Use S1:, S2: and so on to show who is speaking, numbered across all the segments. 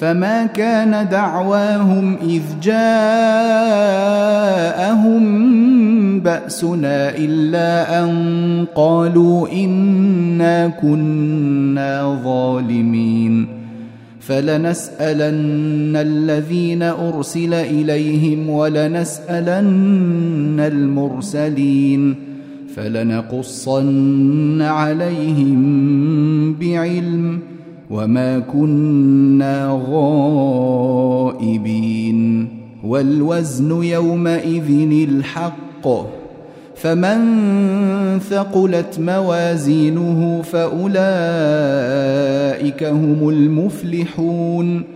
S1: فما كان دعواهم اذ جاءهم باسنا الا ان قالوا انا كنا ظالمين فلنسالن الذين ارسل اليهم ولنسالن المرسلين فلنقصن عليهم بعلم وما كنا غائبين والوزن يومئذ الحق فمن ثقلت موازينه فاولئك هم المفلحون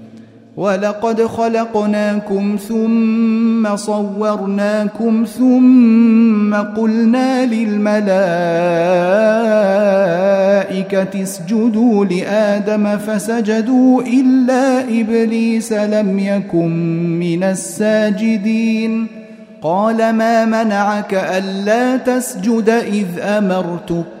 S1: ولقد خلقناكم ثم صورناكم ثم قلنا للملائكة اسجدوا لآدم فسجدوا إلا إبليس لم يكن من الساجدين. قال ما منعك ألا تسجد إذ أمرتك؟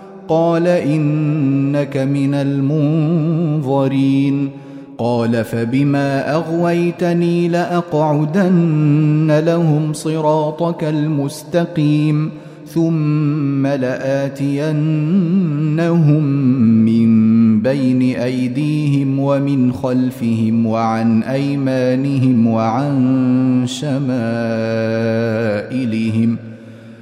S1: قال إنك من المنظرين. قال فبما أغويتني لأقعدن لهم صراطك المستقيم ثم لآتينهم من بين أيديهم ومن خلفهم وعن أيمانهم وعن شمائلهم ۖ.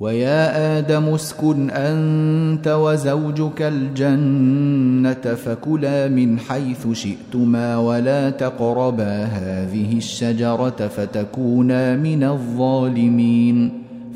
S1: ويا آدم اسكن أنت وزوجك الجنة فكلا من حيث شئتما ولا تقربا هذه الشجرة فتكونا من الظالمين.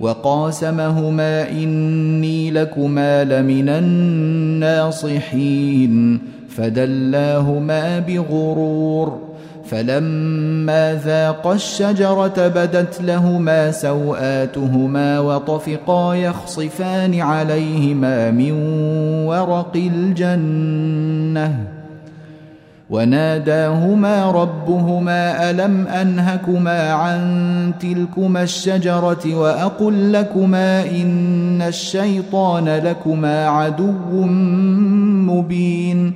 S1: وقاسمهما إني لكما لمن الناصحين فدلاهما بغرور فلما ذاقا الشجرة بدت لهما سوآتهما وطفقا يخصفان عليهما من ورق الجنة وناداهما ربهما ألم أنهكما عن تلكما الشجرة وأقل لكما إن الشيطان لكما عدو مبين.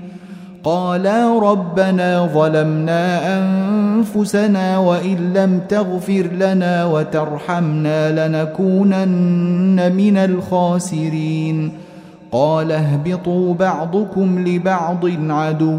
S1: قالا ربنا ظلمنا أنفسنا وإن لم تغفر لنا وترحمنا لنكونن من الخاسرين. قال اهبطوا بعضكم لبعض عدو.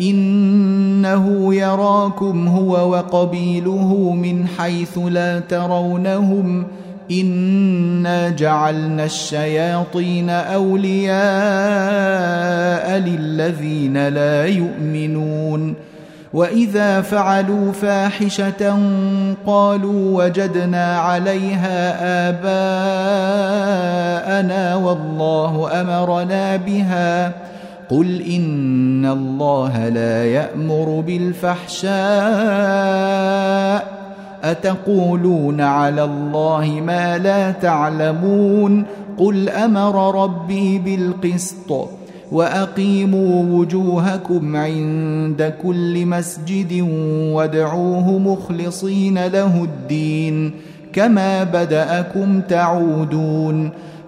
S1: إنه يراكم هو وقبيله من حيث لا ترونهم إنا جعلنا الشياطين أولياء للذين لا يؤمنون وإذا فعلوا فاحشة قالوا وجدنا عليها آباءنا والله أمرنا بها قل ان الله لا يامر بالفحشاء اتقولون على الله ما لا تعلمون قل أمر ربي بالقسط واقيموا وجوهكم عند كل مسجد وادعوه مخلصين له الدين كما بداكم تعودون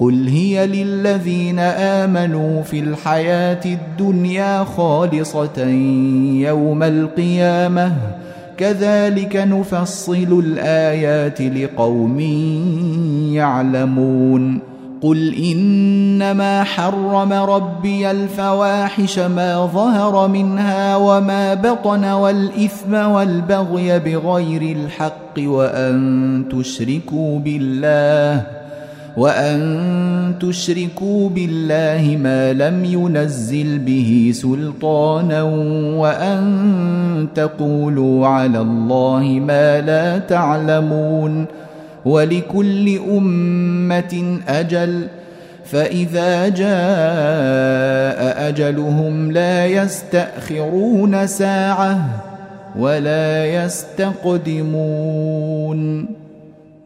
S1: قل هي للذين امنوا في الحياة الدنيا خالصه يوم القيامه كذلك نفصل الايات لقوم يعلمون قل انما حرم ربي الفواحش ما ظهر منها وما بطن والاثم والبغي بغير الحق وان تشركوا بالله وأن تشركوا بالله ما لم ينزل به سلطانا وأن تقولوا على الله ما لا تعلمون ولكل أمة أجل فإذا جاء أجلهم لا يستأخرون ساعة ولا يستقدمون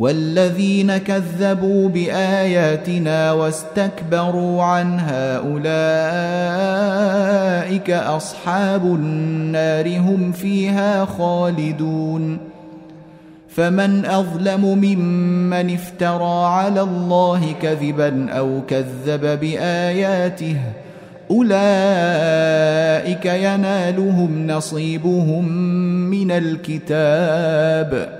S1: والذين كذبوا بآياتنا واستكبروا عنها أولئك أصحاب النار هم فيها خالدون فمن أظلم ممن افترى على الله كذبا أو كذب بآياته أولئك ينالهم نصيبهم من الكتاب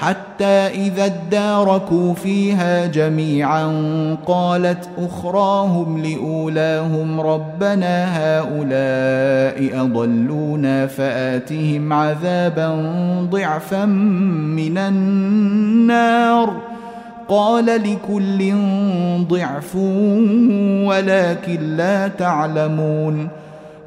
S1: حتى إذا اداركوا فيها جميعا قالت أخراهم لأولاهم ربنا هؤلاء أضلونا فآتهم عذابا ضعفا من النار. قال لكل ضعف ولكن لا تعلمون.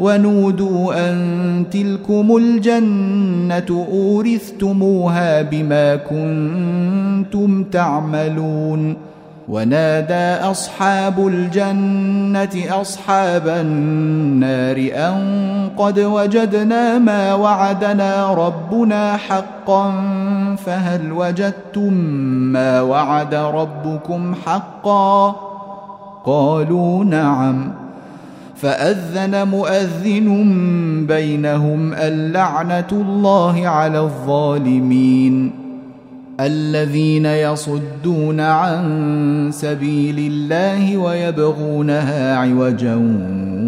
S1: ونودوا أن تلكم الجنة أورثتموها بما كنتم تعملون ونادى أصحاب الجنة أصحاب النار أن قد وجدنا ما وعدنا ربنا حقا فهل وجدتم ما وعد ربكم حقا؟ قالوا نعم. فأذن مؤذن بينهم اللعنة الله على الظالمين الذين يصدون عن سبيل الله ويبغونها عوجا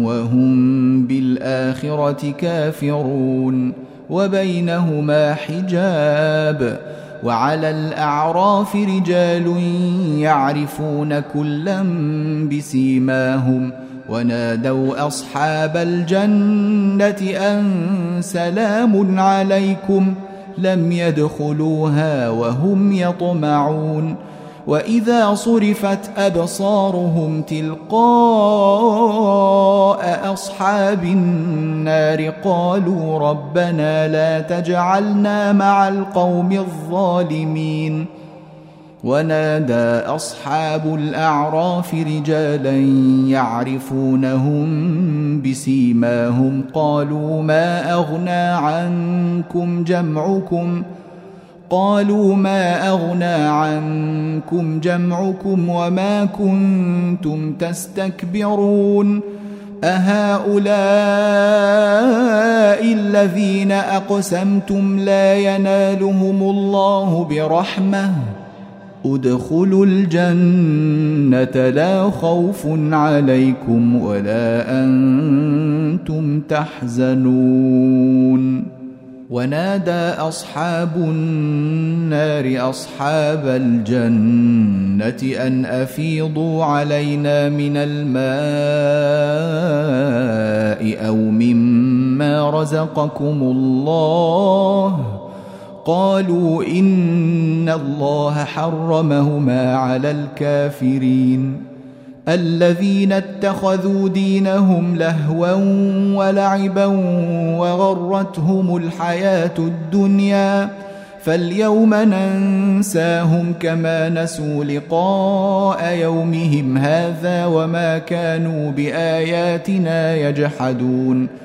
S1: وهم بالآخرة كافرون وبينهما حجاب وعلى الأعراف رجال يعرفون كلا بسيماهم ونادوا أصحاب الجنة أن سلام عليكم لم يدخلوها وهم يطمعون وإذا صرفت أبصارهم تلقاء أصحاب النار قالوا ربنا لا تجعلنا مع القوم الظالمين ونادى أصحاب الأعراف رجالا يعرفونهم بسيماهم قالوا ما أغنى عنكم جمعكم قالوا ما أغنى عنكم جمعكم وما كنتم تستكبرون أهؤلاء الذين أقسمتم لا ينالهم الله برحمة ادخلوا الجنة لا خوف عليكم ولا أنتم تحزنون. ونادى أصحاب النار أصحاب الجنة أن أفيضوا علينا من الماء أو مما رزقكم الله. قالوا إن الله حرمهما على الكافرين. الذين اتخذوا دينهم لهوا ولعبا وغرتهم الحياة الدنيا فاليوم ننساهم كما نسوا لقاء يومهم هذا وما كانوا بآياتنا يجحدون.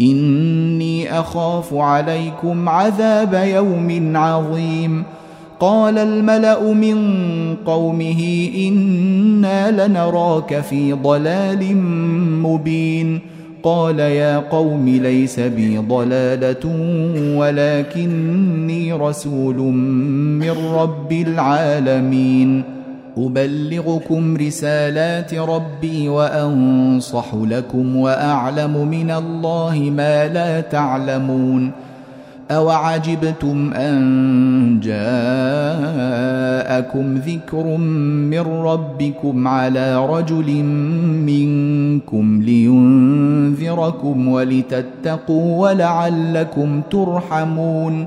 S1: إني أخاف عليكم عذاب يوم عظيم. قال الملأ من قومه إنا لنراك في ضلال مبين. قال يا قوم ليس بي ضلالة ولكني رسول من رب العالمين. أبلغكم رسالات ربي وأنصح لكم وأعلم من الله ما لا تعلمون اوعجبتم أن جاءكم ذكر من ربكم على رجل منكم لينذركم ولتتقوا ولعلكم ترحمون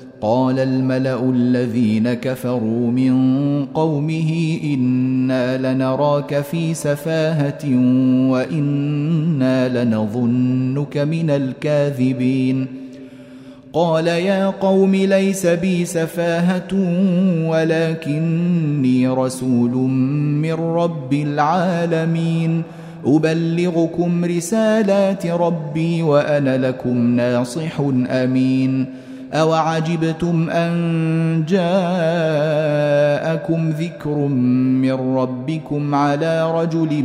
S1: قال الملأ الذين كفروا من قومه إنا لنراك في سفاهة وإنا لنظنك من الكاذبين. قال يا قوم ليس بي سفاهة ولكني رسول من رب العالمين. أبلغكم رسالات ربي وأنا لكم ناصح أمين. أوعجبتم أن جاءكم ذكر من ربكم على رجل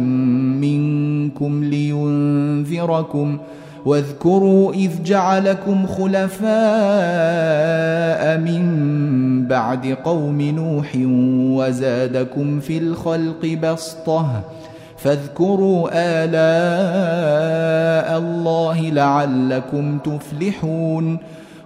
S1: منكم لينذركم واذكروا إذ جعلكم خلفاء من بعد قوم نوح وزادكم في الخلق بسطه فاذكروا آلاء الله لعلكم تفلحون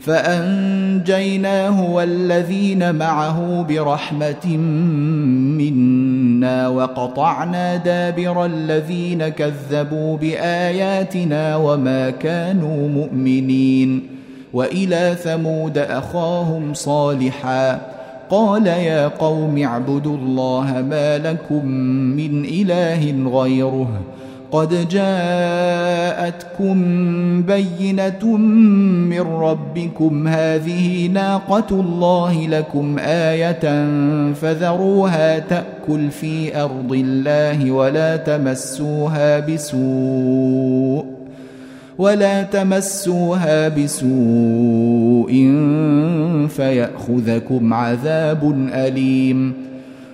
S1: فأنجيناه والذين معه برحمة منا وقطعنا دابر الذين كذبوا بآياتنا وما كانوا مؤمنين وإلى ثمود أخاهم صالحا قال يا قوم اعبدوا الله ما لكم من إله غيره قد جاءتكم بينة من ربكم. هذه ناقة الله لكم آية فذروها تأكل في أرض الله ولا تمسوها بسوء ولا تمسوها بسوء فيأخذكم عذاب أليم.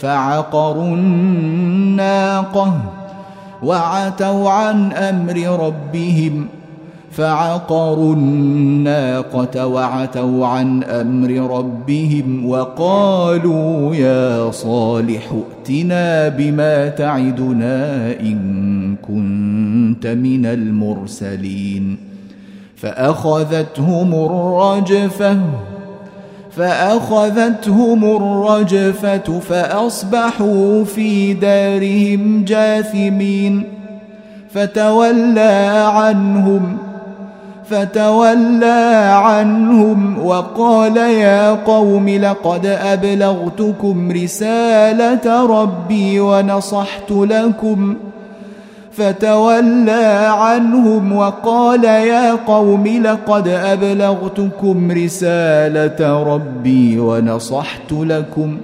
S1: فعقروا الناقة وعتوا عن أمر ربهم فعقروا الناقة وعتوا عن أمر ربهم وقالوا يا صالح ائتنا بما تعدنا إن كنت من المرسلين فأخذتهم الرجفة فأخذتهم الرجفة فأصبحوا في دارهم جاثمين فتولى عنهم فتولى عنهم وقال يا قوم لقد أبلغتكم رسالة ربي ونصحت لكم فتولى عنهم وقال يا قوم لقد أبلغتكم رسالة ربي ونصحت لكم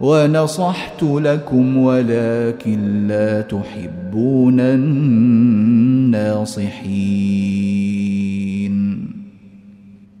S1: ونصحت لكم ولكن لا تحبون الناصحين.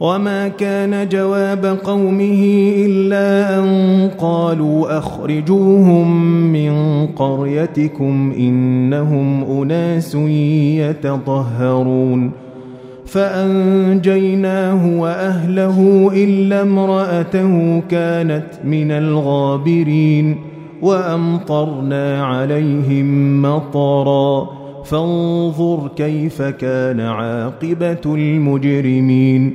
S2: وما كان جواب قومه الا ان قالوا اخرجوهم من قريتكم انهم اناس يتطهرون فانجيناه واهله الا امراته كانت من الغابرين وامطرنا عليهم مطرا فانظر كيف كان عاقبه المجرمين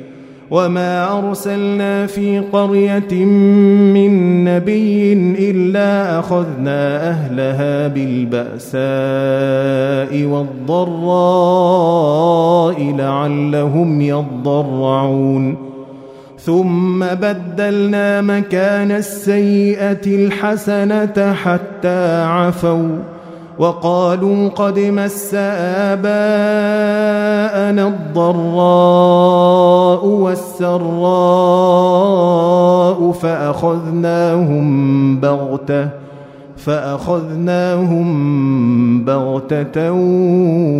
S2: وما أرسلنا في قرية من نبي إلا أخذنا أهلها بالبأساء والضراء لعلهم يضرعون ثم بدلنا مكان السيئة الحسنة حتى عفوا وقالوا قد مس آباءنا الضراء والسراء فأخذناهم بغتة فأخذناهم بغتة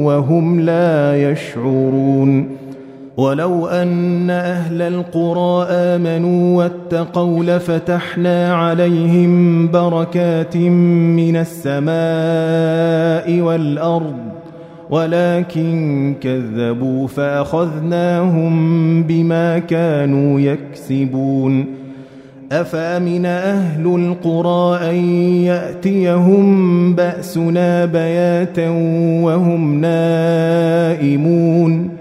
S2: وهم لا يشعرون. ولو أن أهل القرى آمنوا واتقوا لفتحنا عليهم بركات من السماء والأرض ولكن كذبوا فأخذناهم بما كانوا يكسبون أفأمن أهل القرى أن يأتيهم بأسنا بياتا وهم نائمون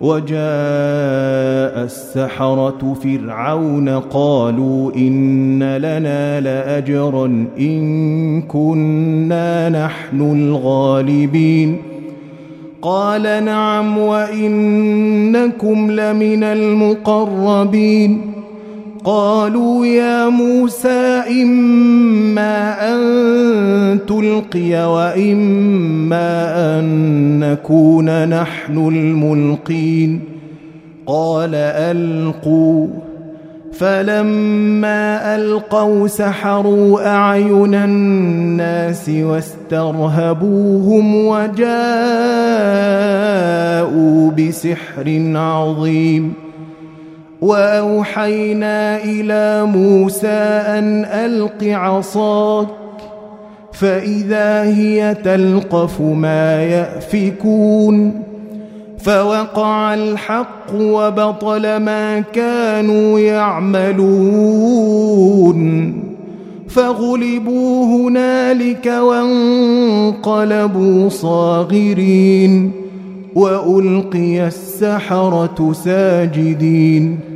S2: وجاء السحرة فرعون قالوا إن لنا لأجرا إن كنا نحن الغالبين. قال نعم وإنكم لمن المقربين. قالوا يا موسى إما أن تلقي وإما أن نكون نحن الملقين. قال ألقوا. فلما ألقوا سحروا أعين الناس واسترهبوهم وجاءوا بسحر عظيم. وأوحينا إلى موسى أن ألق عصاك. فإذا هي تلقف ما يأفكون فوقع الحق وبطل ما كانوا يعملون فغلبوا هنالك وانقلبوا صاغرين وألقي السحرة ساجدين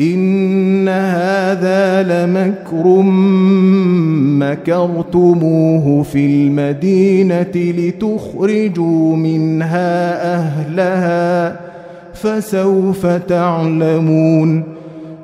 S2: إن هذا لمكر مكرتموه في المدينة لتخرجوا منها أهلها فسوف تعلمون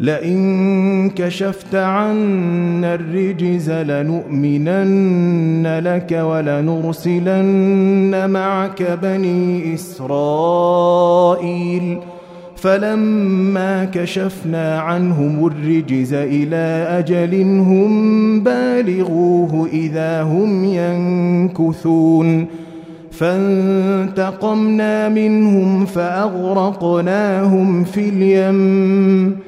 S2: لئن كشفت عنا الرجز لنؤمنن لك ولنرسلن معك بني إسرائيل. فلما كشفنا عنهم الرجز إلى أجل هم بالغوه إذا هم ينكثون. فانتقمنا منهم فأغرقناهم في اليم.